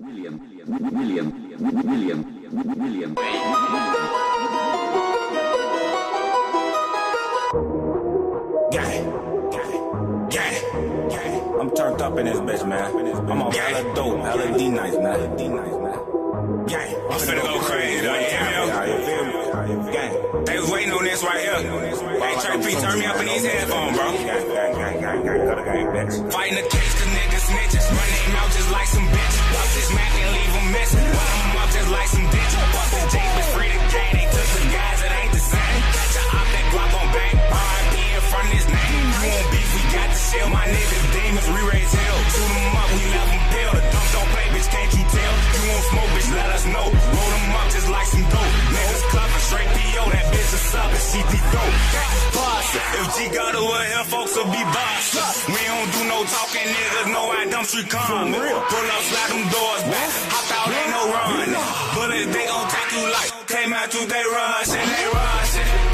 William, William, William, William. Gang, gang, gang, gang. I'm turned up in this bitch, man. I'm on hella dope, hella D nice, man. D nice, man. Gang. I'm finna go crazy, though, you hear me? How you feel me? Gang. They was waiting on this right here. Hey, Trey P, turn me up in these headphones, bro. Gang, gang, gang, gang, gang. Got a gang, bitch. Fighting the case, the niggas snitches. Run their mouth just like some bitch. Watch this Mac and leave them missing. Wipe them up just like some ditch. Bust this Jake, but free the game. They took the guys that ain't the same. Catch a op, that Glock on bang. RIP in front of his name. You want beef, we got the shield. My niggas demons, re-raise hell. Shoot them up, we left them pale. The dump don't play, bitch, can't you tell? You want smoke, bitch, let us know. Roll them up just like some dope. Niggas clubbing, straight PO. That bitch is up and she be dope. If G got over here, folks will be boss. We don't do no talking, niggas know I dump street come. Pull up, slide them doors back. Hop out, ain't no run. Bullets, they gon' take you like. Came out to they rush and they run.